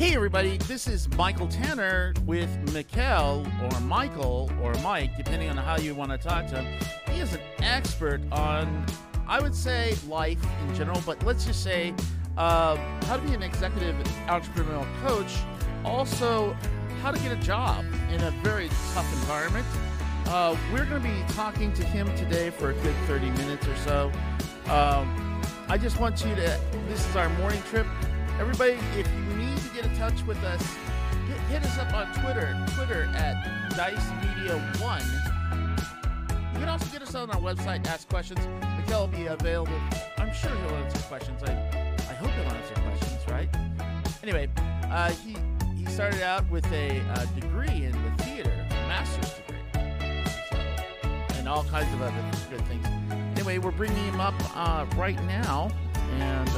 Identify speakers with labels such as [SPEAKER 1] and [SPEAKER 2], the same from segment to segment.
[SPEAKER 1] Hey, everybody, this is Michael Tanner with Mikkel, or Michael, or Mike, depending on how you want to talk to him. He is an expert on, I would say, life in general, but let's just say uh, how to be an executive entrepreneurial coach, also, how to get a job in a very tough environment. Uh, we're going to be talking to him today for a good 30 minutes or so. Um, I just want you to, this is our morning trip. Everybody, if you get in touch with us, hit, hit us up on Twitter, Twitter at Dice Media One. You can also get us on our website, ask questions. Mikkel will be available. I'm sure he'll answer questions. I, I hope he'll answer questions, right? Anyway, uh, he he started out with a uh, degree in the theater, a master's degree, so, and all kinds of other good things. Anyway, we're bringing him up uh, right now, and.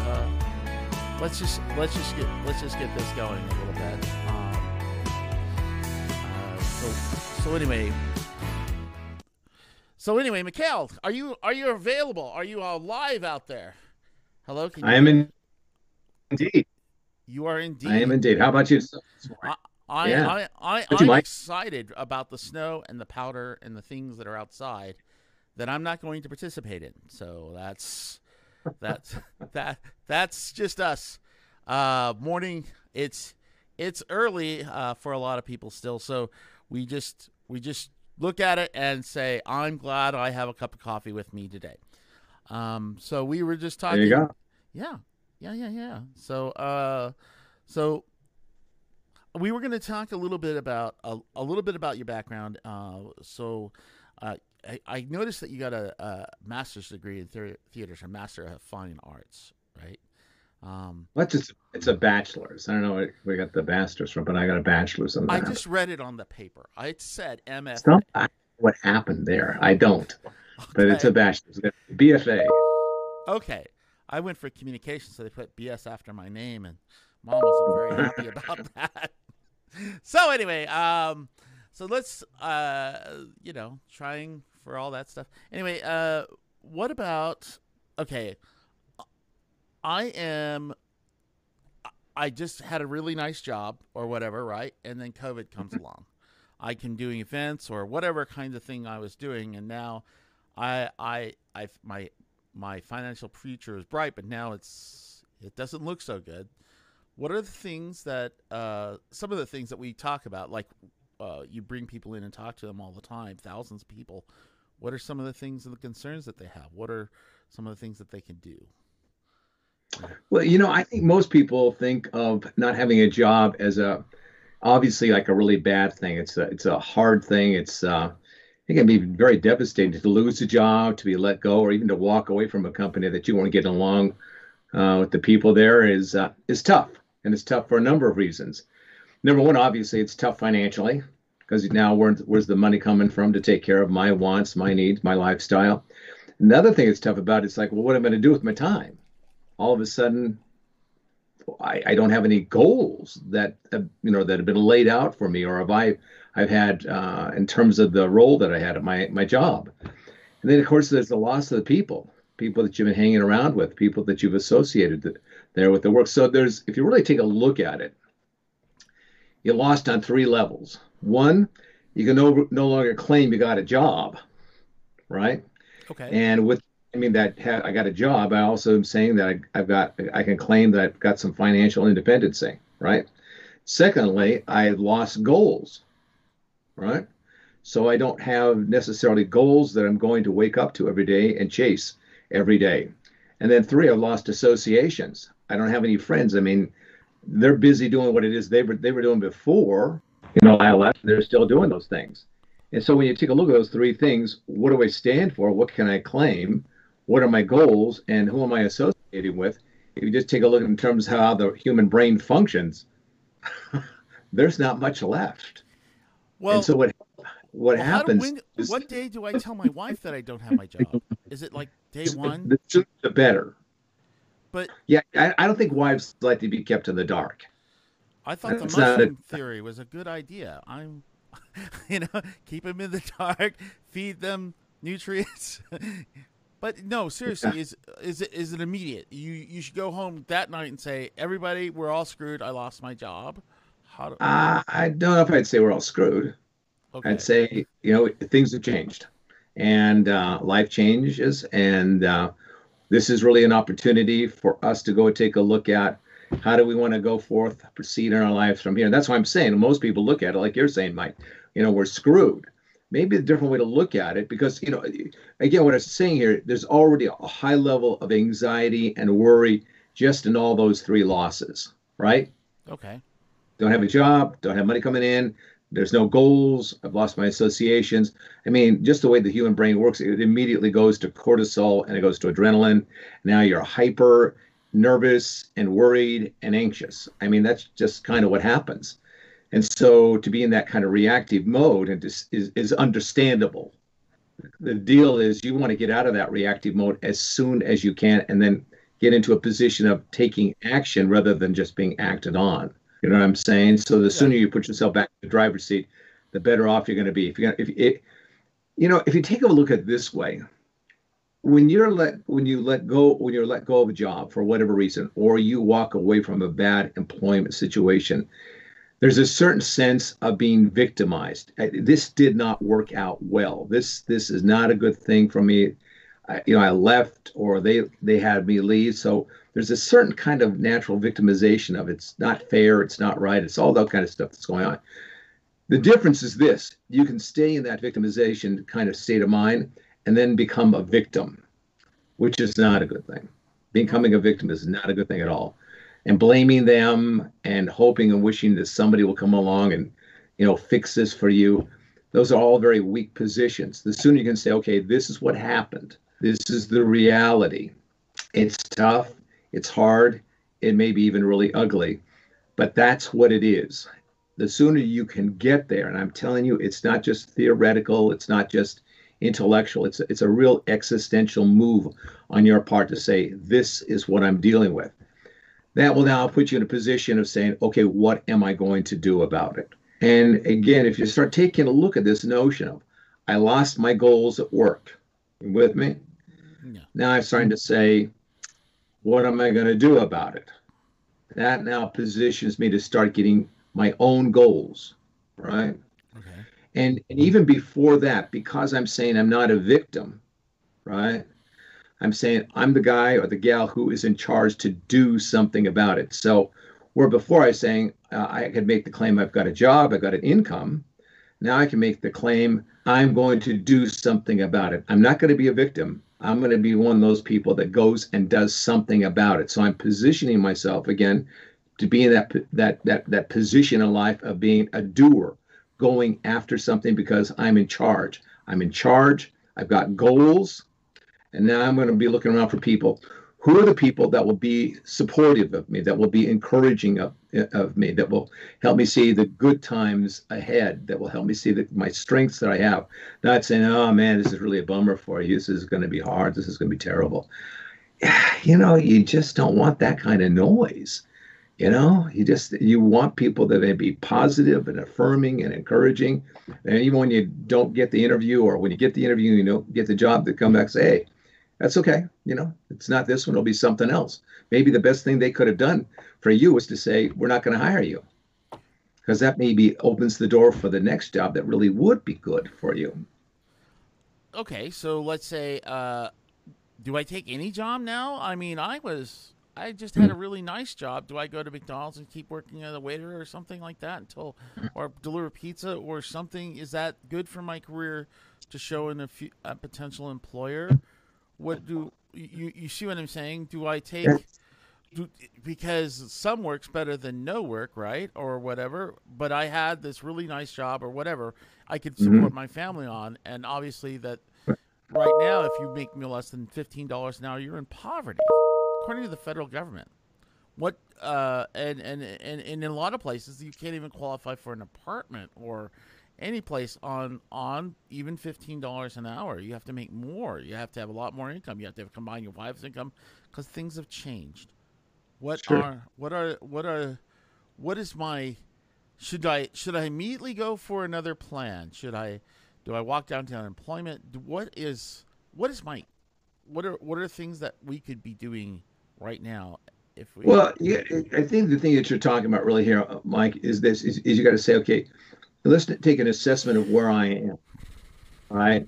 [SPEAKER 1] Let's just let's just get let's just get this going a little bit. Um, uh, so so anyway, so anyway, Mikhail, are you are you available? Are you uh, live out there? Hello, can you
[SPEAKER 2] I am in, indeed.
[SPEAKER 1] You are indeed.
[SPEAKER 2] I am indeed. How about you?
[SPEAKER 1] I, I,
[SPEAKER 2] Yeah.
[SPEAKER 1] I, I, I'm
[SPEAKER 2] like?
[SPEAKER 1] excited about the snow and the powder and the things that are outside that I'm not going to participate in. So that's that's that that's just us. Uh, morning. It's it's early uh, for a lot of people still. So we just we just look at it and say, I'm glad I have a cup of coffee with me today. Um, so we were just talking.
[SPEAKER 2] There you go.
[SPEAKER 1] Yeah, yeah, yeah, yeah. So, uh, so we were going to talk a little bit about a, a little bit about your background. Uh, so, uh, I, I noticed that you got a, a master's degree in thea- theater, a master of fine arts, right? Um,
[SPEAKER 2] Let's just, it's a bachelor's. I don't know where we got the master's from, but I got a bachelor's in
[SPEAKER 1] I just read it on the paper. I said MFA.
[SPEAKER 2] It's not I- what happened there. I don't, but it's a bachelor's. BFA.
[SPEAKER 1] Okay. I went for communication, so they put BS after my name, and mom wasn't very happy about that. So anyway, um, so let's, uh, you know, trying for all that stuff. Anyway, uh, what about? Okay, I am. I just had a really nice job or whatever, right? And then COVID comes along. I can doing events or whatever kind of thing I was doing, and now I I I my my financial future is bright, but now it's it doesn't look so good. What are the things that uh, some of the things that we talk about, like uh, you bring people in and talk to them all the time, thousands of people. What are some of the things and the concerns that they have? What are some of the things that they can do?
[SPEAKER 2] Well, you know, I think most people think of not having a job as a obviously like a really bad thing. It's a it's a hard thing. It's uh, it can be very devastating to lose a job, to be let go, or even to walk away from a company that you weren't getting along uh, with the people there is uh, is tough, and it's tough for a number of reasons. Number one, obviously, it's tough financially because now where, where's the money coming from to take care of my wants, my needs, my lifestyle? Another thing that's tough about it is like, well, what am I going to do with my time? All of a sudden, I, I don't have any goals that have, you know that have been laid out for me, or have I I've had uh, in terms of the role that I had at my my job. And then of course there's the loss of the people, people that you've been hanging around with, people that you've associated there with the work. So there's if you really take a look at it, you lost on three levels. One, you can no, no longer claim you got a job, right?
[SPEAKER 1] Okay.
[SPEAKER 2] And with I mean that ha- I got a job, I also am saying that I, I've got I can claim that I've got some financial independency, right? Secondly, I lost goals, right? So I don't have necessarily goals that I'm going to wake up to every day and chase every day. And then three, I've lost associations. I don't have any friends. I mean, they're busy doing what it is they were they were doing before, you know, I left. They're still doing those things. And so when you take a look at those three things, what do I stand for? What can I claim? What are my goals? And who am I associating with? If you just take a look in terms of how the human brain functions, there's not much left.
[SPEAKER 1] well,
[SPEAKER 2] and so what what
[SPEAKER 1] well, do-
[SPEAKER 2] happens
[SPEAKER 1] when-
[SPEAKER 2] is
[SPEAKER 1] what day do I tell my wife that I don't have my job? Is it like day one?
[SPEAKER 2] the sooner the better.
[SPEAKER 1] But
[SPEAKER 2] Yeah, I, I don't think wives like to be kept in the dark.
[SPEAKER 1] I thought the mushroom
[SPEAKER 2] a-
[SPEAKER 1] theory was a good idea. I'm, you know, keep them in the dark, feed them nutrients. But no, seriously, is is it is it immediate? You you should go home that night and say, everybody, we're all screwed. I lost my job.
[SPEAKER 2] How do- uh, I don't know if I'd say we're all screwed. Okay. I'd say you know things have changed, and uh, life changes, and uh, this is really an opportunity for us to go take a look at how do we want to go forth, proceed in our lives from here. And that's why I'm saying most people look at it like you're saying, Mike. You know, we're screwed. Maybe a different way to look at it, because you know, again, what I'm saying here, there's already a high level of anxiety and worry just in all those three losses, right?
[SPEAKER 1] Okay.
[SPEAKER 2] Don't have a job, don't have money coming in, there's no goals. I've lost my associations. I mean, just the way the human brain works, it immediately goes to cortisol and it goes to adrenaline. Now you're hyper, nervous, and worried and anxious. I mean, that's just kind of what happens. And so to be in that kind of reactive mode and is, is understandable. The deal is you want to get out of that reactive mode as soon as you can and then get into a position of taking action rather than just being acted on. You know what I'm saying? So the sooner you put yourself back in the driver's seat, the better off you're going to be. If you're going to, if it, you know, if you take a look at it this way, when you're let when you let go when you're let go of a job for whatever reason, or you walk away from a bad employment situation, there's a certain sense of being victimized. This did not work out well. This this is not a good thing for me. I, you know, I left or they they had me leave. So there's a certain kind of natural victimization of it's not fair, it's not right, it's all that kind of stuff that's going on. The difference is this you can stay in that victimization kind of state of mind and then become a victim, which is not a good thing. Becoming a victim is not a good thing at all. And blaming them and hoping and wishing that somebody will come along and, you know, fix this for you, those are all very weak positions. The sooner you can say, okay, this is what happened, this is the reality. It's tough, it's hard. It may be even really ugly, but that's what it is. The sooner you can get there, and I'm telling you, it's not just theoretical, it's not just intellectual, it's, it's a real existential move on your part to say, this is what I'm dealing with. That will now put you in a position of saying, okay, what am I going to do about it? And again, if you start taking a look at this notion of, I lost my goals at work, with me? Now I'm starting to say, what am I going to do about it? That now positions me to start getting my own goals, right? Okay. And, and even before that, because I'm saying I'm not a victim, right? I'm saying I'm the guy or the gal who is in charge to do something about it. So, where before I was saying uh, I could make the claim I've got a job, I've got an income, now I can make the claim I'm going to do something about it. I'm not going to be a victim. I'm going to be one of those people that goes and does something about it. So I'm positioning myself again to be in that that that that position in life of being a doer, going after something because I'm in charge. I'm in charge. I've got goals, and now I'm going to be looking around for people who are the people that will be supportive of me, that will be encouraging of, of me, that will help me see the good times ahead, that will help me see the, my strengths that I have. Not saying, oh man, this is really a bummer for you. This is going to be hard. This is going to be terrible. You know, you just don't want that kind of noise. You know, you just you want people that may be positive and affirming and encouraging. And even when you don't get the interview or when you get the interview, you don't get the job, to come back and say, hey, that's okay. You know, it's not this one, it'll be something else. Maybe the best thing they could have done for you was to say, we're not going to hire you. Because that maybe opens the door for the next job that really would be good for you.
[SPEAKER 1] Okay, so let's say, uh, do I take any job now? I mean, I was, I just had a really nice job. Do I go to McDonald's and keep working as a waiter or something like that until, or deliver pizza or something? Is that good for my career to show in a, a potential employer? what do you you see what I'm saying? Do I take do, because some work's better than no work, right, or whatever? But I had this really nice job or whatever I could mm-hmm. support mm-hmm. my family on, and obviously that right now, if you make me less than fifteen dollars an hour, you're in poverty, according to the federal government. What uh, and, and and and in a lot of places, you can't even qualify for an apartment or any place on on even fifteen dollars an hour. You have to make more. You have to have a lot more income. You have to have combine your wife's income because things have changed. What sure. are what are what are what is my should I should I immediately go for another plan? Should I do I walk down to unemployment? What is what is my what are what are things that we could be doing right now if we
[SPEAKER 2] well yeah i think the thing that you're talking about really here uh, mike is this is, is you got to say okay let's take an assessment of where i am all right?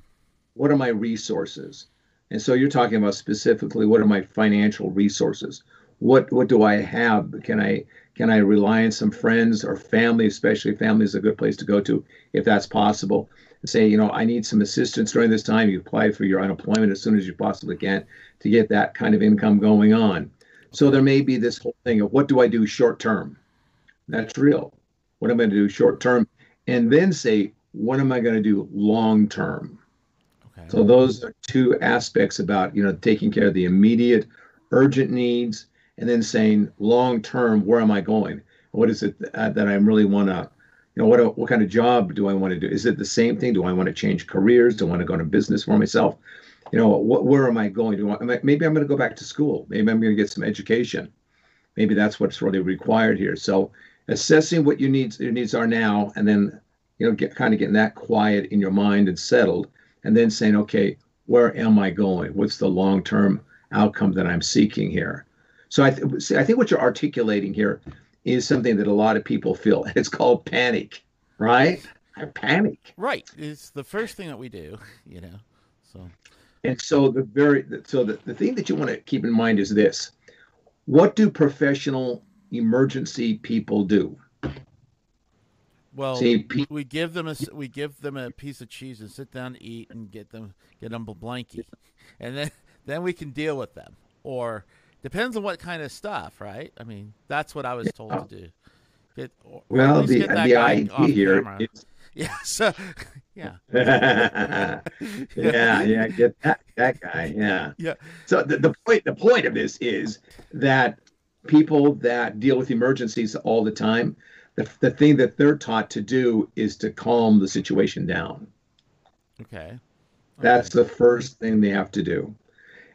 [SPEAKER 2] What are my resources? And so you're talking about specifically what are my financial resources? What what do i have? Can i can i rely on some friends or family especially family is a good place to go to if that's possible and say you know i need some assistance during this time. You apply for your unemployment as soon as you possibly can to get that kind of income going on. So there may be this whole thing of what do i do short term? That's real. What am i going to do short term? And then say what am i going to do long term? Okay. so those are two aspects about you know taking care of the immediate urgent needs and then saying long term, where am I going? What is it that, that I really want to, you know, what what kind of job do I want to do? Is it the same thing? Do I want to change careers? Do I want to go into business for myself? You know, what, where am I going? Do I, maybe I'm going to go back to school. Maybe I'm going to get some education. Maybe that's what's really required here. So assessing what your needs your needs are now, and then you know, get kind of getting that quiet in your mind and settled, and then saying, okay, where am I going? What's the long term outcome that I'm seeking here? So I, th- I think what you're articulating here is something that a lot of people feel. It's called panic, right? I panic.
[SPEAKER 1] Right. It's the first thing that we do, you know. So.
[SPEAKER 2] And so the very so the, the thing that you want to keep in mind is this: what do professional emergency people do?
[SPEAKER 1] Well, See, pe- we give them a we give them a piece of cheese and sit down, eat, and get them get them a blankie, and then then we can deal with them. Or Depends on what kind of stuff, right? I mean, that's what I was told to do.
[SPEAKER 2] Get, well, the the idea here is
[SPEAKER 1] yeah, so
[SPEAKER 2] yeah, yeah, yeah, get that that guy, yeah,
[SPEAKER 1] yeah.
[SPEAKER 2] So the, the point the point of this is that people that deal with emergencies all the time, the the thing that they're taught to do is to calm the situation down.
[SPEAKER 1] Okay. okay.
[SPEAKER 2] That's the first thing they have to do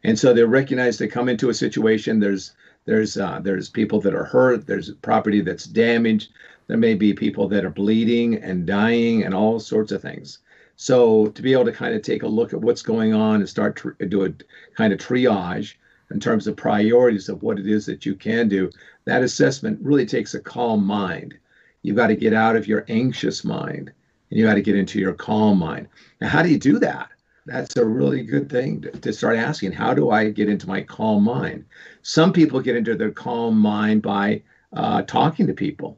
[SPEAKER 2] and so they recognize they come into a situation. There's there's uh, there's people that are hurt. There's property that's damaged. There may be people that are bleeding and dying and all sorts of things. So to be able to kind of take a look at what's going on and start to do a kind of triage in terms of priorities of what it is that you can do, that assessment really takes a calm mind. You've got to get out of your anxious mind and you got to get into your calm mind. Now, how do you do that? That's a really good thing to, to, start asking how do i get into my calm mind? Some people get into their calm mind by uh, talking to people.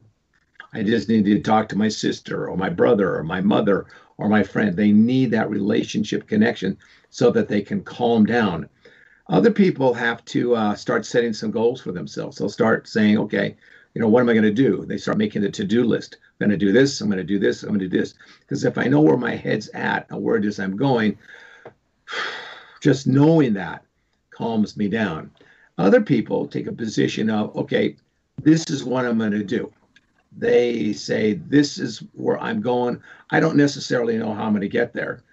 [SPEAKER 2] I just need to talk to my sister or my brother or my mother or my friend. They need that relationship connection so that they can calm down. Other people have to uh, start setting some goals for themselves. They'll start saying okay you know what am i going to do? They start making the to-do list. I'm going to do this i'm going to do this i'm going to do this. Because if i know where my head's at and where it is i'm going just knowing that calms me down. Other people take a position of, okay, this is what I'm going to do. They say, this is where I'm going. I don't necessarily know how I'm going to get there,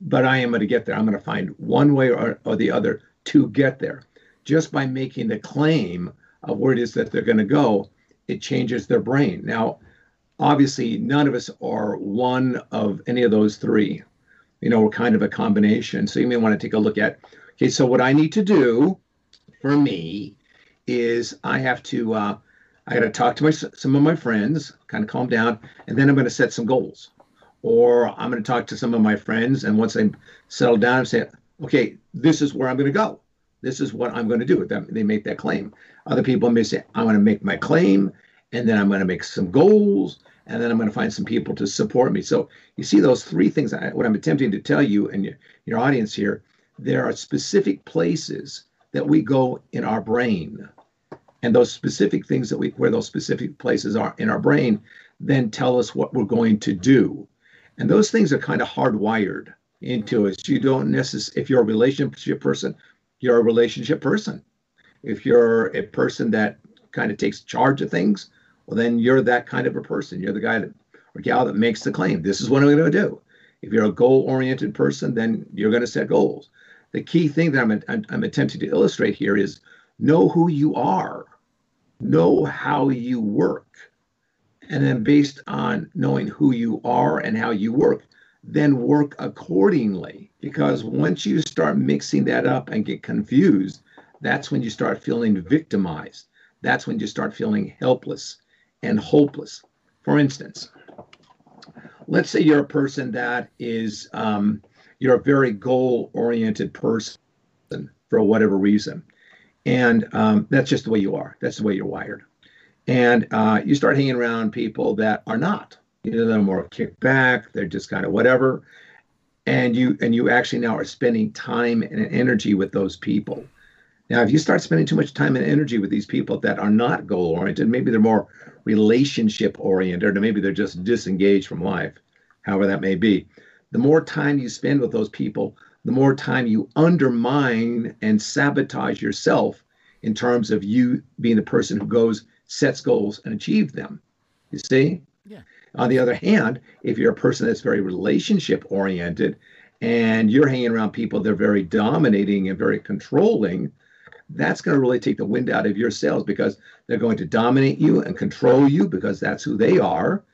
[SPEAKER 2] but I am going to get there. I'm going to find one way or, or the other to get there. Just by making the claim of where it is that they're going to go, it changes their brain. Now, obviously, none of us are one of any of those three you know, we're kind of a combination. So you may want to take a look at, okay, so what I need to do for me is I have to, uh, I got to talk to my some of my friends, kind of calm down, and then I'm going to set some goals. Or I'm going to talk to some of my friends, and once I settle down, I'm saying, okay, this is where I'm going to go. This is what I'm going to do. They make that claim. Other people may say, I'm going to make my claim, and then I'm going to make some goals, and then I'm going to find some people to support me. So you see those three things. what I'm attempting to tell you and your, your audience here, there are specific places that we go in our brain, and those specific things that we where those specific places are in our brain then tell us what we're going to do, and those things are kind of hardwired into us. You don't necessarily if you're a relationship person, you're a relationship person. If you're a person that kind of takes charge of things, well, then you're that kind of a person. You're the guy that or gal that makes the claim. This is what I'm going to do. If you're a goal-oriented person, then you're going to set goals. The key thing that I'm, I'm, I'm attempting to illustrate here is know who you are, know how you work, and then based on knowing who you are and how you work, then work accordingly. Because once you start mixing that up and get confused, that's when you start feeling victimized. That's when you start feeling helpless and hopeless. For instance, let's say you're a person that is, um, you're a very goal oriented person for whatever reason. And um, that's just the way you are. That's the way you're wired. And uh, you start hanging around people that are not. You know, they're more kicked back. They're just kind of whatever. And you and you actually now are spending time and energy with those people. Now, if you start spending too much time and energy with these people that are not goal oriented, maybe they're more relationship oriented, or maybe they're just disengaged from life, however that may be. The more time you spend with those people, the more time you undermine and sabotage yourself in terms of you being the person who goes, sets goals, and achieves them. You see?
[SPEAKER 1] Yeah.
[SPEAKER 2] On the other hand, if you're a person that's very relationship oriented and you're hanging around people that are very dominating and very controlling, that's going to really take the wind out of your sails because they're going to dominate you and control you because that's who they are.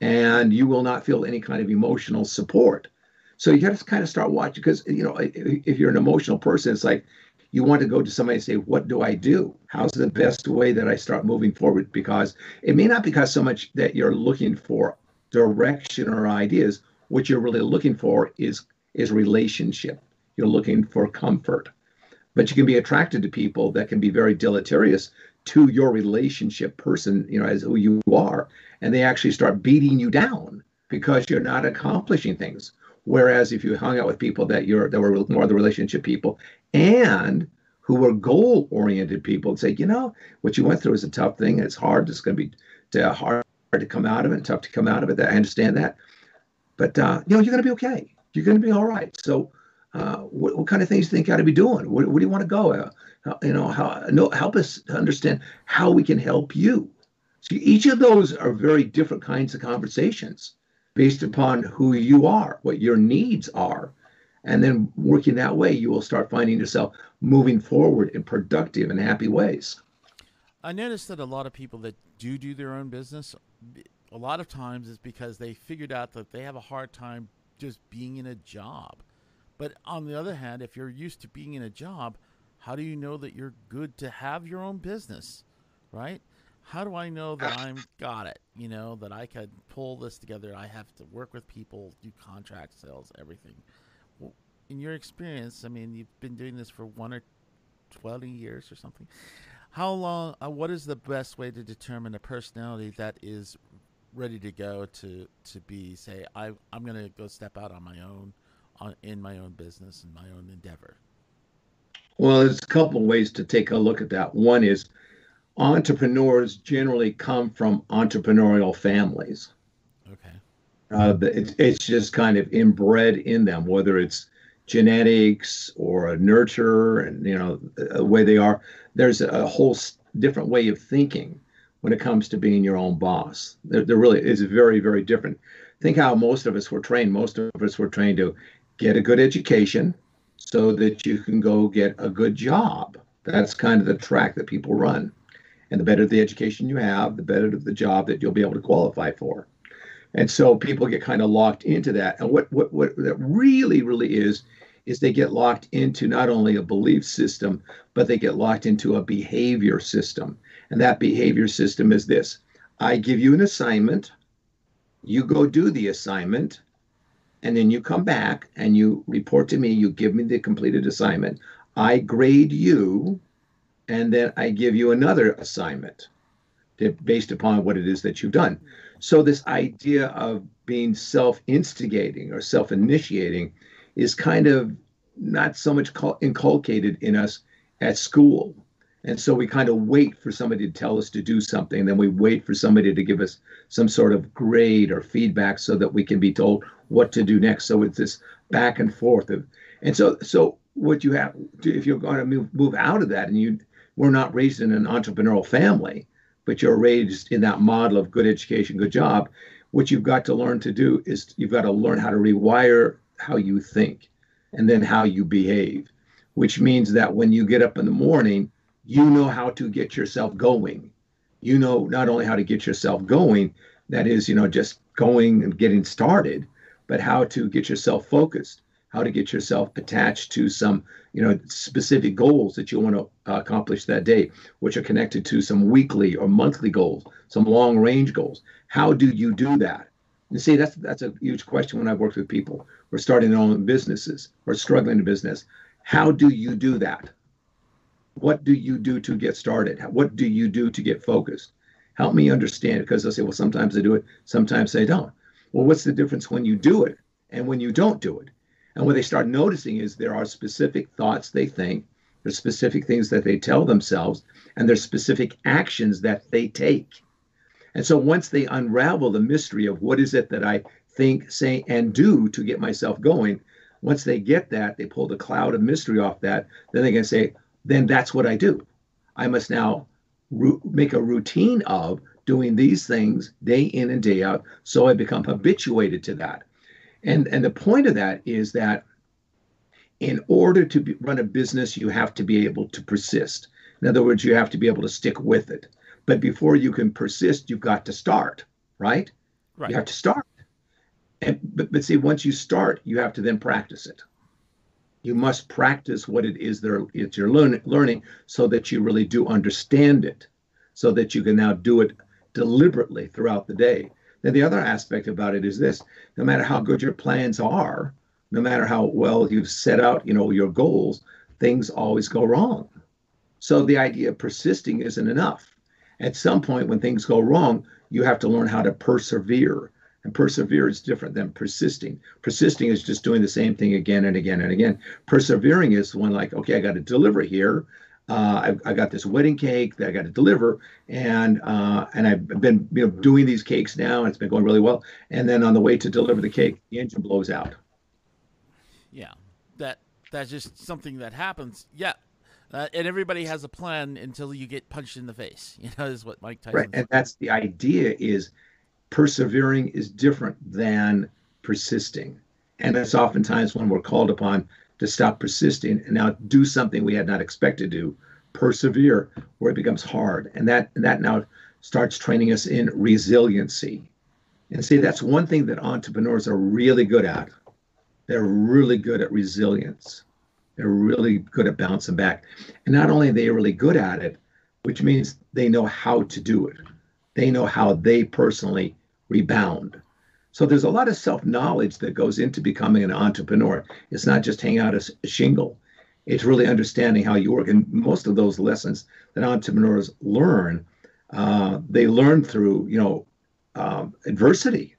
[SPEAKER 2] And you will not feel any kind of emotional support. So you got to kind of start watching because, you know, if you're an emotional person, it's like you want to go to somebody and say, What do I do? How's the best way that I start moving forward? Because it may not because so much that you're looking for direction or ideas. What you're really looking for is is relationship. You're looking for comfort but you can be attracted to people that can be very deleterious to your relationship person, you know, as who you are, and they actually start beating you down because you're not accomplishing things. Whereas if you hung out with people that you're that were more the relationship people and who were goal oriented people and say, you know, what you went through is a tough thing. It's hard. It's going to be hard to come out of it. Tough to come out of it. I understand that, but uh, you know, you're going to be okay. You're going to be all right. So uh, what, what, kind of things do you think you ought to be doing? Where, where do you want to go? Uh, you know, how, no, help us understand how we can help you. So each of those are very different kinds of conversations based upon who you are, what your needs are. And then working that way, you will start finding yourself moving forward in productive and happy ways.
[SPEAKER 1] I noticed that a lot of people that do do their own business, a lot of times is because they figured out that they have a hard time just being in a job but on the other hand, if you're used to being in a job, how do you know that you're good to have your own business, right? How do I know that I'm got it? You know that I could pull this together. I have to work with people, do contract sales, everything. Well, in your experience, I mean, you've been doing this for one or twenty years or something. How long? Uh, what is the best way to determine a personality that is ready to go to to be say I I'm going to go step out on my own on, in my own business and my own endeavor?
[SPEAKER 2] Well, there's a couple of ways to take a look at that. One is entrepreneurs generally come from entrepreneurial families.
[SPEAKER 1] Okay.
[SPEAKER 2] Uh, it's, it's just kind of inbred in them, whether it's genetics or a nurture and, you know, the way they are. There's a whole different way of thinking when it comes to being your own boss. There, there really is very, very different. Think how most of us were trained. Most of us were trained to get a good education so that you can go get a good job. That's kind of the track that people run. And the better the education you have, the better the job that you'll be able to qualify for. And so people get kind of locked into that. And what what what that really really is is they get locked into not only a belief system, but they get locked into a behavior system. And that behavior system is this. I give you an assignment, you go do the assignment, and then you come back and you report to me, you give me the completed assignment. I grade you, and then I give you another assignment to, based upon what it is that you've done. So, this idea of being self instigating or self initiating is kind of not so much inculcated in us at school. And so we kind of wait for somebody to tell us to do something. Then we wait for somebody to give us some sort of grade or feedback so that we can be told what to do next. So it's this back and forth of, and so so what you have to, if you're going to move move out of that, and you we're not raised in an entrepreneurial family, but you're raised in that model of good education, good job. What you've got to learn to do is you've got to learn how to rewire how you think, and then how you behave, which means that when you get up in the morning, you know how to get yourself going. You know not only how to get yourself going, that is, you know, just going and getting started, but how to get yourself focused, how to get yourself attached to some, you know, specific goals that you want to uh, accomplish that day, which are connected to some weekly or monthly goals, some long range goals. How do you do that? You see, that's that's a huge question when I've worked with people who are starting their own businesses or struggling in business. How do you do that? What do you do to get started? What do you do to get focused? Help me understand because they'll say, well, sometimes I do it, sometimes I don't. Well, what's the difference when you do it and when you don't do it? And what they start noticing is there are specific thoughts they think, there's specific things that they tell themselves, and there's specific actions that they take. And so once they unravel the mystery of what is it that I think, say, and do to get myself going, once they get that, they pull the cloud of mystery off that, then they can say, then that's what I do. I must now ru- make a routine of doing these things day in and day out so I become habituated to that. And, and the point of that is that in order to be, run a business, you have to be able to persist. In other words, you have to be able to stick with it. But before you can persist, you've got to start, right? Right. You have to start. And but, but see, once you start, you have to then practice it you must practice what it is that it's you're learn, learning so that you really do understand it so that you can now do it deliberately throughout the day Now, the other aspect about it is this no matter how good your plans are no matter how well you've set out you know your goals things always go wrong so the idea of persisting isn't enough at some point when things go wrong you have to learn how to persevere and persevere is different than persisting. Persisting is just doing the same thing again and again and again. Persevering is one like, okay, I got to deliver here. Uh, I, I, got this wedding cake that I got to deliver, and uh, and I've been you know doing these cakes now, and it's been going really well. And then on the way to deliver the cake, the engine blows out.
[SPEAKER 1] Yeah, that that's just something that happens. Yeah, uh, and everybody has a plan until you get punched in the face. You know, is what Mike Tyson.
[SPEAKER 2] Right, and that's the idea is persevering is different than persisting. And that's oftentimes when we're called upon to stop persisting and now do something we had not expected to do, persevere, where it becomes hard. And that that now starts training us in resiliency. And see, that's one thing that entrepreneurs are really good at. They're really good at resilience. They're really good at bouncing back. And not only are they really good at it, which means they know how to do it. They know how they personally rebound. So there's a lot of self knowledge that goes into becoming an entrepreneur. It's not just hang out a, shingle. It's really understanding how you work. And most of those lessons that entrepreneurs learn, uh, they learn through, you know, um, adversity.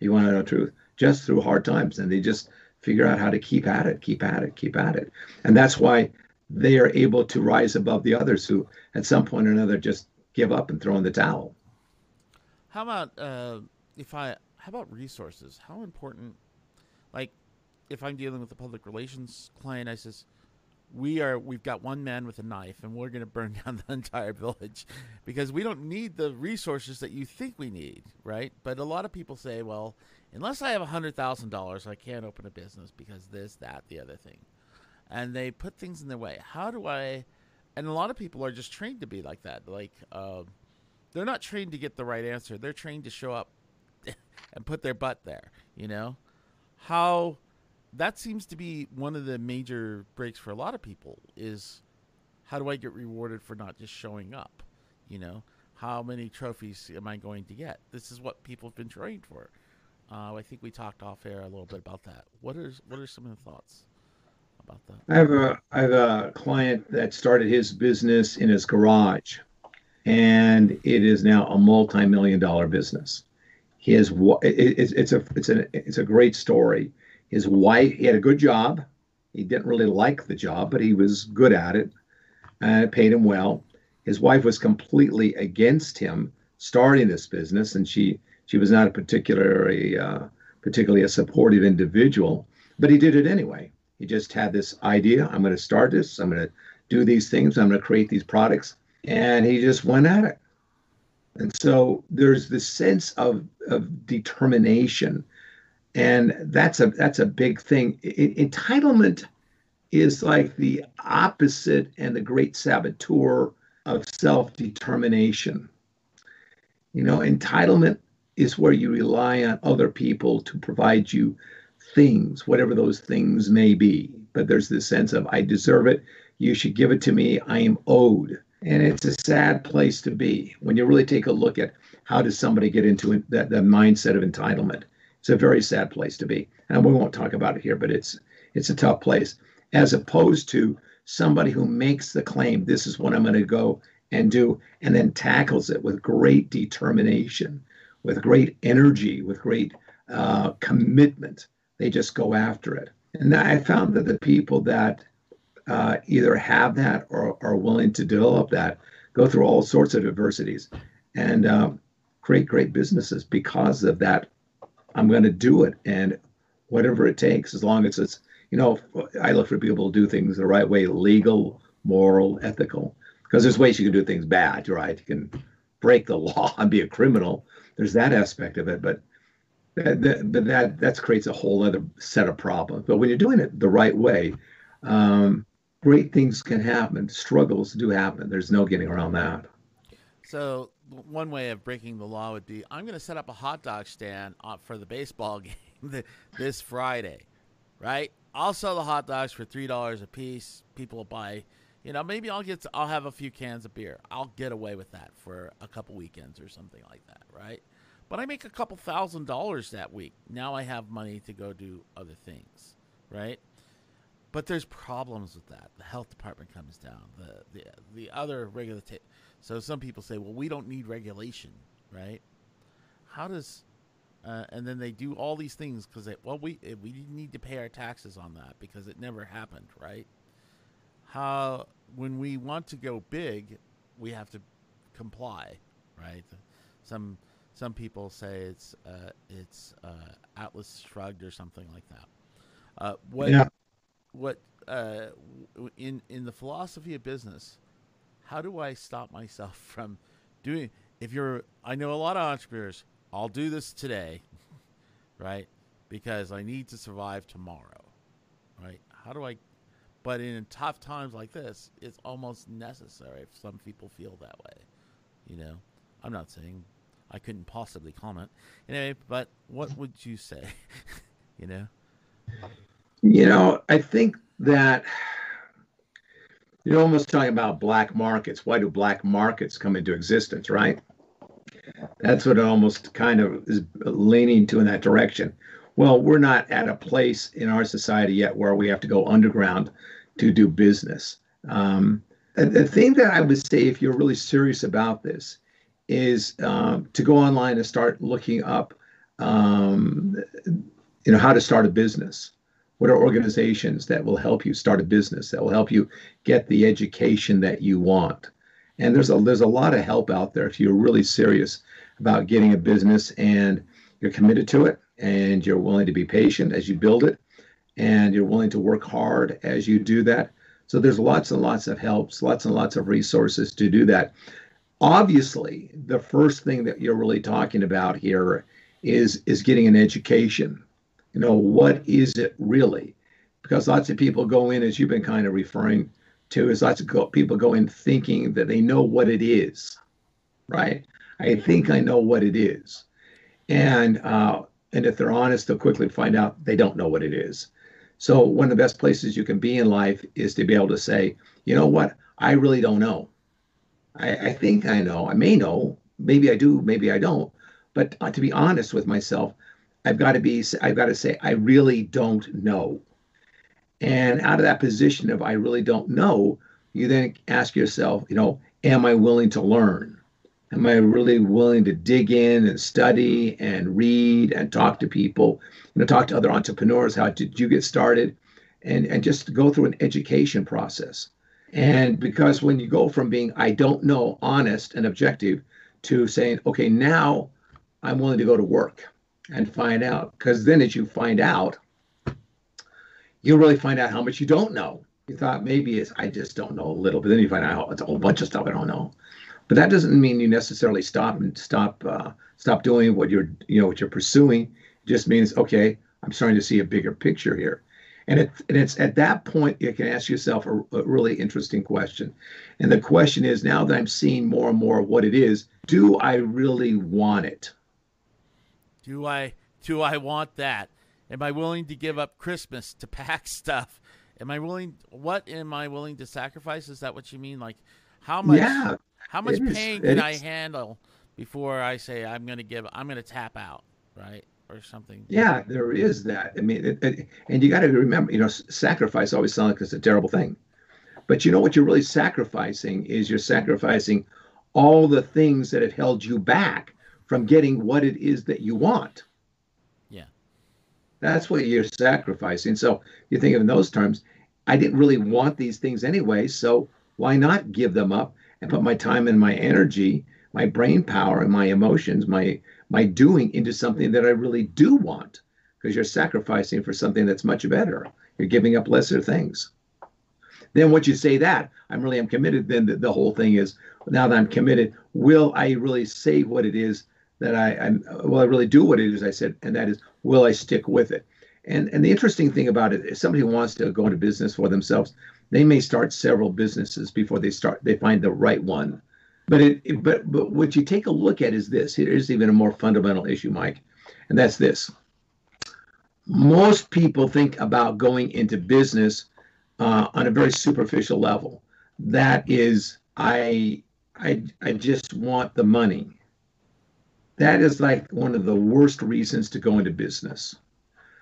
[SPEAKER 2] You want to know the truth? Just through hard times. And they just figure out how to keep at it, keep at it, keep at it. And that's why they are able to rise above the others who, at some point or another, just give up and throw in the towel.
[SPEAKER 1] How about uh, if I? How about resources? How important? Like, if I'm dealing with a public relations client, I says, "We are. We've got one man with a knife, and we're going to burn down the entire village because we don't need the resources that you think we need, right?" But a lot of people say, "Well, unless I have a hundred thousand dollars, I can't open a business because this, that, the other thing," and they put things in their way. How do I? And a lot of people are just trained to be like that, like. Uh, they're not trained to get the right answer. They're trained to show up and put their butt there, you know? How that seems to be one of the major breaks for a lot of people is how do I get rewarded for not just showing up? You know, how many trophies am I going to get? This is what people have been trained for. Uh, I think we talked off air a little bit about that. What is what are some of the thoughts about that?
[SPEAKER 2] I have a I have a client that started his business in his garage and it is now a multi-million dollar business. His it's it's a it's a it's a great story. His wife he had a good job. He didn't really like the job, but he was good at it. and it paid him well. His wife was completely against him starting this business, and she she was not a particularly uh, particularly a supportive individual, but he did it anyway. He just had this idea: I'm going to start this. I'm going to do these things. I'm going to create these products and he just went at it. And so there's this sense of, of determination. And that's a that's a big thing. It, entitlement is like the opposite and the great saboteur of self-determination. You know, entitlement is where you rely on other people to provide you things, whatever those things may be. But there's this sense of, I deserve it. You should give it to me. I am owed. And it's a sad place to be when you really take a look at how does somebody get into that, that mindset of entitlement. It's a very sad place to be. And we won't talk about it here, but it's it's a tough place. As opposed to somebody who makes the claim, this is what I'm going to go and do, and then tackles it with great determination, with great energy, with great uh, commitment. They just go after it. And I found that the people that uh, either have that or are willing to develop that go through all sorts of adversities and uh, create great businesses because of that. I'm going to do it, and whatever it takes, as long as it's you know, I look for people to do things the right way, legal, moral, ethical because there's ways you can do things bad, right? You can break the law and be a criminal. There's that aspect of it, but that that that, that creates a whole other set of problems. But when you're doing it the right way, um, great things can happen. Struggles do happen. There's no getting around that.
[SPEAKER 1] So one way of breaking the law would be I'm going to set up a hot dog stand uh, for the baseball game this Friday, right? I'll sell the hot dogs for three dollars a piece. People will buy you know, maybe I'll get to, I'll have a few cans of beer. I'll get away with that for a couple weekends or something like that, right? But I make a couple thousand dollars that week. Now I have money to go do other things, right? But there's problems with that. The health department comes down. The the the other regulatory. So some people say, well, we don't need regulation, right? How does uh, and then they do all these things because well we we need to pay our taxes on that because it never happened, right? how when we want to go big, we have to comply, right? Some some people say it's uh, it's uh, Atlas Shrugged or something like that. Uh, what yeah. What uh, in in the philosophy of business? How do I stop myself from doing? If you're, I know a lot of entrepreneurs. I'll do this today, right? Because I need to survive tomorrow, right? How do I but in tough times like this, it's almost necessary if some people feel that way. You know, I'm not saying I couldn't possibly comment. Anyway, but what would you say? you know?
[SPEAKER 2] You know, I think that you're almost talking about black markets. Why do black markets come into existence, right? That's what it almost kind of is leaning to in that direction. Well, we're not at a place in our society yet where we have to go underground to do business. Um, the thing that I would say, if you're really serious about this, is um, to go online and start looking up, um, you know, how to start a business. What are organizations that will help you start a business that will help you get the education that you want? And there's a there's a lot of help out there if you're really serious about getting a business and you're committed to it and you're willing to be patient as you build it and you're willing to work hard as you do that. So there's lots and lots of helps, lots and lots of resources to do that. Obviously, the first thing that you're really talking about here is is getting an education. You know, what is it really? Because lots of people go in, as you've been kind of referring to, is lots of people go in thinking that they know what it is, right? I think I know what it is, and uh, and if they're honest, they'll quickly find out they don't know what it is. So one of the best places you can be in life is to be able to say, you know what, I really don't know. I, I think I know. I may know. Maybe I do. Maybe I don't. But uh, to be honest with myself, I've got to be. I've got to say I really don't know. And out of that position of I really don't know, you then ask yourself, you know, am I willing to learn? Am I really willing to dig in and study and read and talk to people? You know, talk to other entrepreneurs. How did you get started? And and just go through an education process. And because when you go from being I don't know, honest and objective, to saying, okay, now I'm willing to go to work and find out. Because then as you find out, you'll really find out how much you don't know. You thought maybe it's I just don't know a little, but then you find out it's a whole bunch of stuff I don't know. But that doesn't mean you necessarily stop and stop uh, stop doing what you're you know what you're pursuing. It just means okay, I'm starting to see a bigger picture here. And, it, and it's at that point you can ask yourself a, a really interesting question. And the question is now that I'm seeing more and more what it is, do I really want it?
[SPEAKER 1] Do I do I want that? Am I willing to give up Christmas to pack stuff? Am I willing? What am I willing to sacrifice? Is that what you mean? Like, how much?
[SPEAKER 2] Yeah,
[SPEAKER 1] how much pain can I handle before I say I'm going to give? I'm going to tap out, right, or something?
[SPEAKER 2] Yeah, there is that. I mean, it, it, and you got to remember, you know, sacrifice always sounds like it's a terrible thing, but you know what you're really sacrificing is you're sacrificing all the things that have held you back from getting what it is that you want. Yeah. That's what you're sacrificing. So you think of in those terms, I didn't really want these things anyway, so why not give them up and put my time and my energy, my brain power and my emotions, my my doing into something that I really do want? Because you're sacrificing for something that's much better. You're giving up lesser things. Then once you say that, I'm really I'm committed, then the, the whole thing is now that I'm committed, will I really say what it is that I, I'm will I really do what it is I said, and that is will I stick with it? And and the interesting thing about it is somebody who wants to go into business for themselves, they may start several businesses before they start they find the right one. But it, it but but what you take a look at is this. Here's even a more fundamental issue, Mike, and that's this. Most people think about going into business uh, on a very superficial level. That is, I I I just want the money that is like one of the worst reasons to go into business.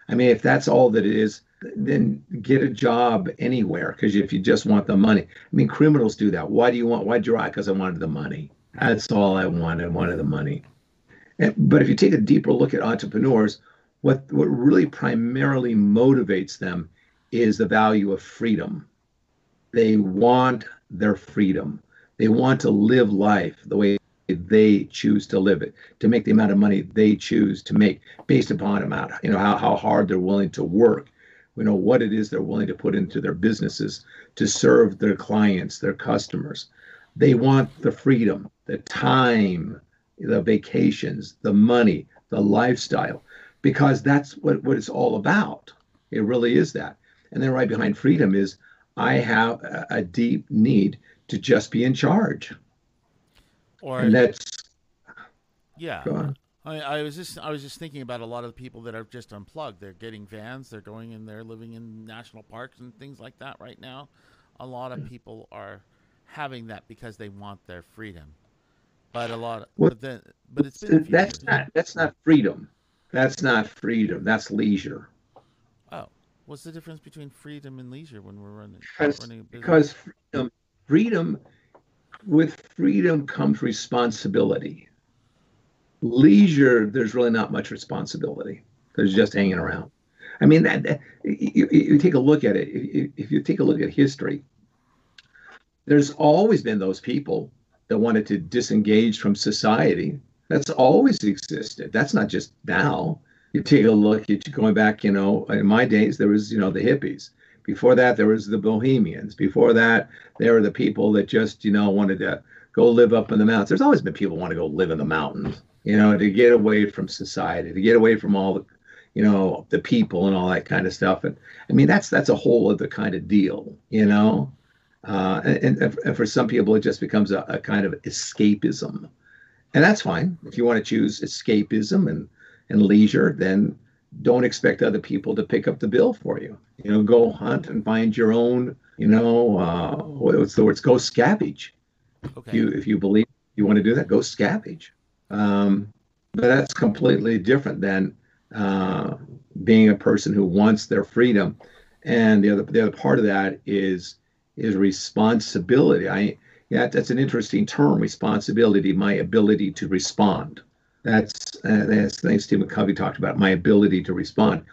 [SPEAKER 2] I mean, if that's all that it is, then get a job anywhere because if you just want the money, I mean, criminals do that. Why do you want? Why'd you write? Because I wanted the money. That's all I wanted. I wanted the money. And, but if you take a deeper look at entrepreneurs, what what really primarily motivates them is the value of freedom. They want their freedom. They want to live life the way they choose to live it, to make the amount of money they choose to make based upon amount, you know, how, how hard they're willing to work, you know, what it is they're willing to put into their businesses to serve their clients, their customers. They want the freedom, the time, the vacations, the money, the lifestyle, because that's what, what it's all about. It really is that. And then right behind freedom is I have a, a deep need to just be in charge
[SPEAKER 1] or
[SPEAKER 2] and that's
[SPEAKER 1] yeah. I, I was just I was just thinking about a lot of the people that are just unplugged. They're getting vans. They're going in there, living in national parks and things like that right now. A lot of people are having that because they want their freedom. But a lot, of, well, but then, but it's
[SPEAKER 2] that's not that's not freedom. That's not freedom. That's leisure.
[SPEAKER 1] Oh, what's the difference between freedom and leisure when we're running?
[SPEAKER 2] Because,
[SPEAKER 1] running
[SPEAKER 2] because freedom, freedom with freedom comes responsibility. Leisure, there's really not much responsibility. There's just hanging around. I mean, that, that you, you, take a look at it. If you take a look at history, there's always been those people that wanted to disengage from society. That's always existed. That's not just now. You take a look at going back, you know, in my days, there was, you know, the hippies. Before that, there was the Bohemians. Before that, there were the people that just, you know, wanted to go live up in the mountains. There's always been people want to go live in the mountains, you know, to get away from society, to get away from all the, you know, the people and all that kind of stuff. And I mean, that's that's a whole other kind of deal, you know. Uh, and, and for some people, it just becomes a, a kind of escapism, and that's fine. If you want to choose escapism and and leisure, then don't expect other people to pick up the bill for you. You know, go hunt and find your own. You know, uh, what's the words? Go scavenge. Okay. If you if you believe you want to do that, go scavenge. Um, but that's completely different than uh, being a person who wants their freedom. And the other the other part of that is is responsibility. I yeah, that's an interesting term, responsibility. My ability to respond. That's uh, that's things Stephen Covey talked about. My ability to respond.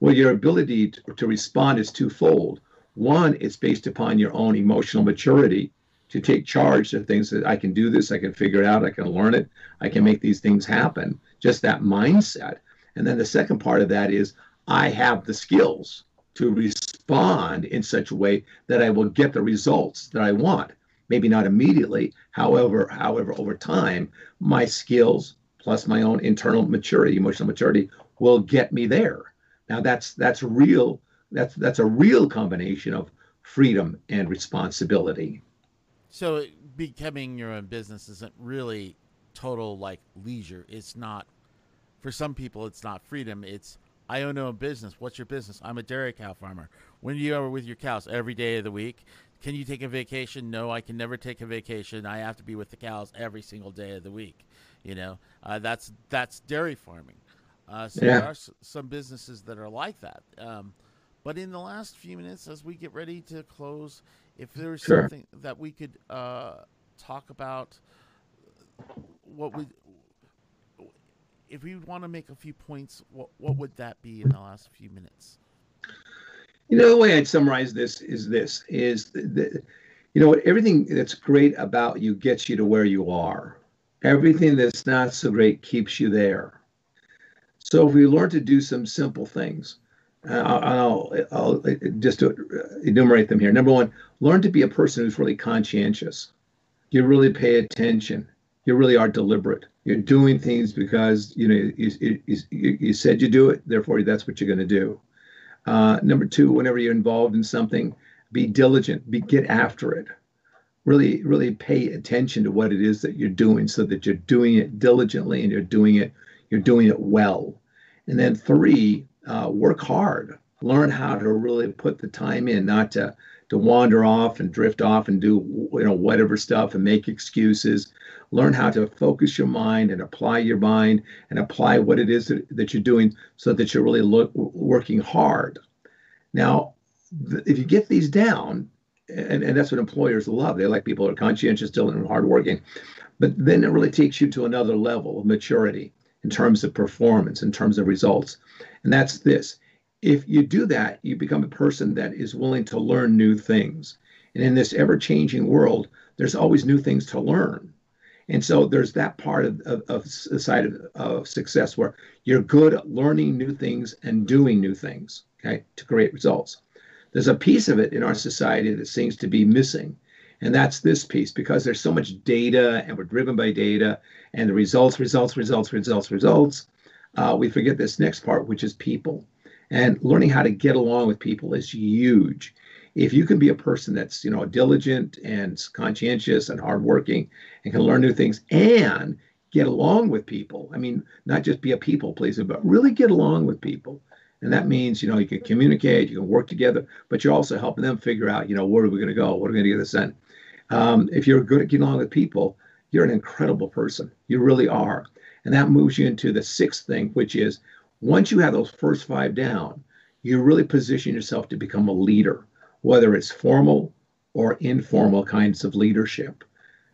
[SPEAKER 2] Well, your ability to, to respond is twofold. One, it's based upon your own emotional maturity to take charge of things that I can do this, I can figure it out, I can learn it, I can make these things happen. Just that mindset. And then the second part of that is I have the skills to respond in such a way that I will get the results that I want. Maybe not immediately, however, however, over time, my skills, plus my own internal maturity, emotional maturity, will get me there. Now that's that's real. That's that's a real combination of freedom and responsibility.
[SPEAKER 1] So becoming your own business isn't really total like leisure. It's not for some people, it's not freedom. It's I own a business. What's your business? I'm a dairy cow farmer. When are you are with your cows every day of the week, can you take a vacation? No, I can never take a vacation. I have to be with the cows every single day of the week. You know, uh, that's that's dairy farming. Uh, so yeah. there are s- some businesses that are like that. Um, but in the last few minutes, as we get ready to close, if there's sure. something that we could uh, talk about, what would if we want to make a few points, what what would that be in the last few minutes?
[SPEAKER 2] You know, the way I'd summarize this is this: is the, you know everything that's great about you gets you to where you are. Everything that's not so great keeps you there. So if we learn to do some simple things, uh, I'll, I'll, I'll just enumerate them here. Number one, learn to be a person who's really conscientious. You really pay attention. You really are deliberate. You're doing things because you know you, you, you said you do it. Therefore, that's what you're going to do. Uh, number two, whenever you're involved in something, be diligent. Be get after it. Really, really pay attention to what it is that you're doing, so that you're doing it diligently and you're doing it you're doing it well. And then three, uh, work hard. Learn how to really put the time in, not to to wander off and drift off and do you know whatever stuff and make excuses. Learn how to focus your mind and apply your mind and apply what it is that, that you're doing so that you're really look, working hard. Now, if you get these down, and, and that's what employers love. They like people who are conscientious, diligent, and hardworking. But then it really takes you to another level of maturity in terms of performance, in terms of results. And that's this if you do that, you become a person that is willing to learn new things. And in this ever changing world, there's always new things to learn. And so there's that part of, of, of the side of, of success where you're good at learning new things and doing new things, okay, to create results. There's a piece of it in our society that seems to be missing. And that's this piece because there's so much data and we're driven by data and the results, results, results, results, results. Uh, we forget this next part, which is people. And learning how to get along with people is huge. If you can be a person that's, you know, diligent and conscientious and hardworking and can learn new things and get along with people. I mean, not just be a people pleaser, but really get along with people. And that means, you know, you can communicate, you can work together, but you're also helping them figure out, you know, where are we going to go? What are we going to get this done? Um, if you're good at getting along with people, you're an incredible person. You really are. And that moves you into the sixth thing, which is once you have those first five down, you really position yourself to become a leader, whether it's formal or informal kinds of leadership,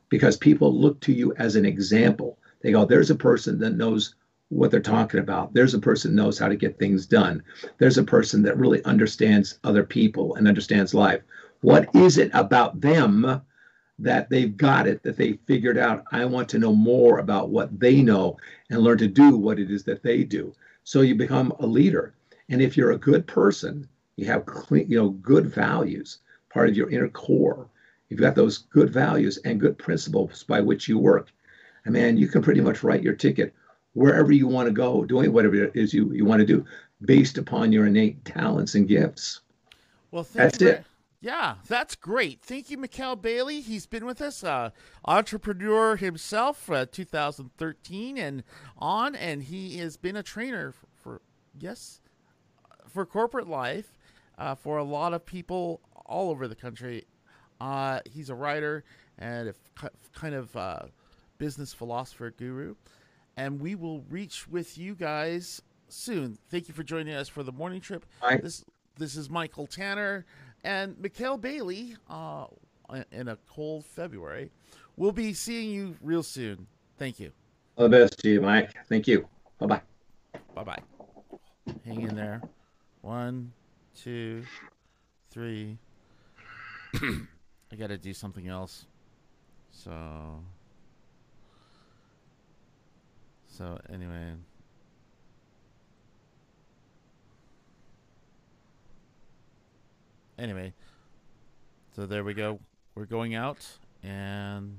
[SPEAKER 2] because people look to you as an example. They go, there's a person that knows what they're talking about. There's a person knows how to get things done. There's a person that really understands other people and understands life. What is it about them that they've got it, that they figured out? I want to know more about what they know and learn to do what it is that they do. So you become a leader. And if you're a good person, you have clean, you know, good values, part of your inner core. You've got those good values and good principles by which you work. And man, you can pretty much write your ticket wherever you want to go, doing whatever it is you, you want to do based upon your innate talents and gifts.
[SPEAKER 1] Well, that's it. Yeah, that's great. Thank you, Mikhail Bailey. He's been with us, uh, entrepreneur himself, uh, 2013 and on, and he has been a trainer for, for yes, for corporate life uh, for a lot of people all over the country. Uh, he's a writer and a kind of uh, business philosopher guru, and we will reach with you guys soon. Thank you for joining us for the morning trip.
[SPEAKER 2] Hi.
[SPEAKER 1] This this is Michael Tanner. And Mikhail Bailey, uh, in a cold February, we'll be seeing you real soon. Thank you.
[SPEAKER 2] All the best to you, Mike. Thank you. Bye bye.
[SPEAKER 1] Bye bye. Hang in there. One, two, three. I got to do something else. So. So, anyway. anyway, so there we go. We're going out, and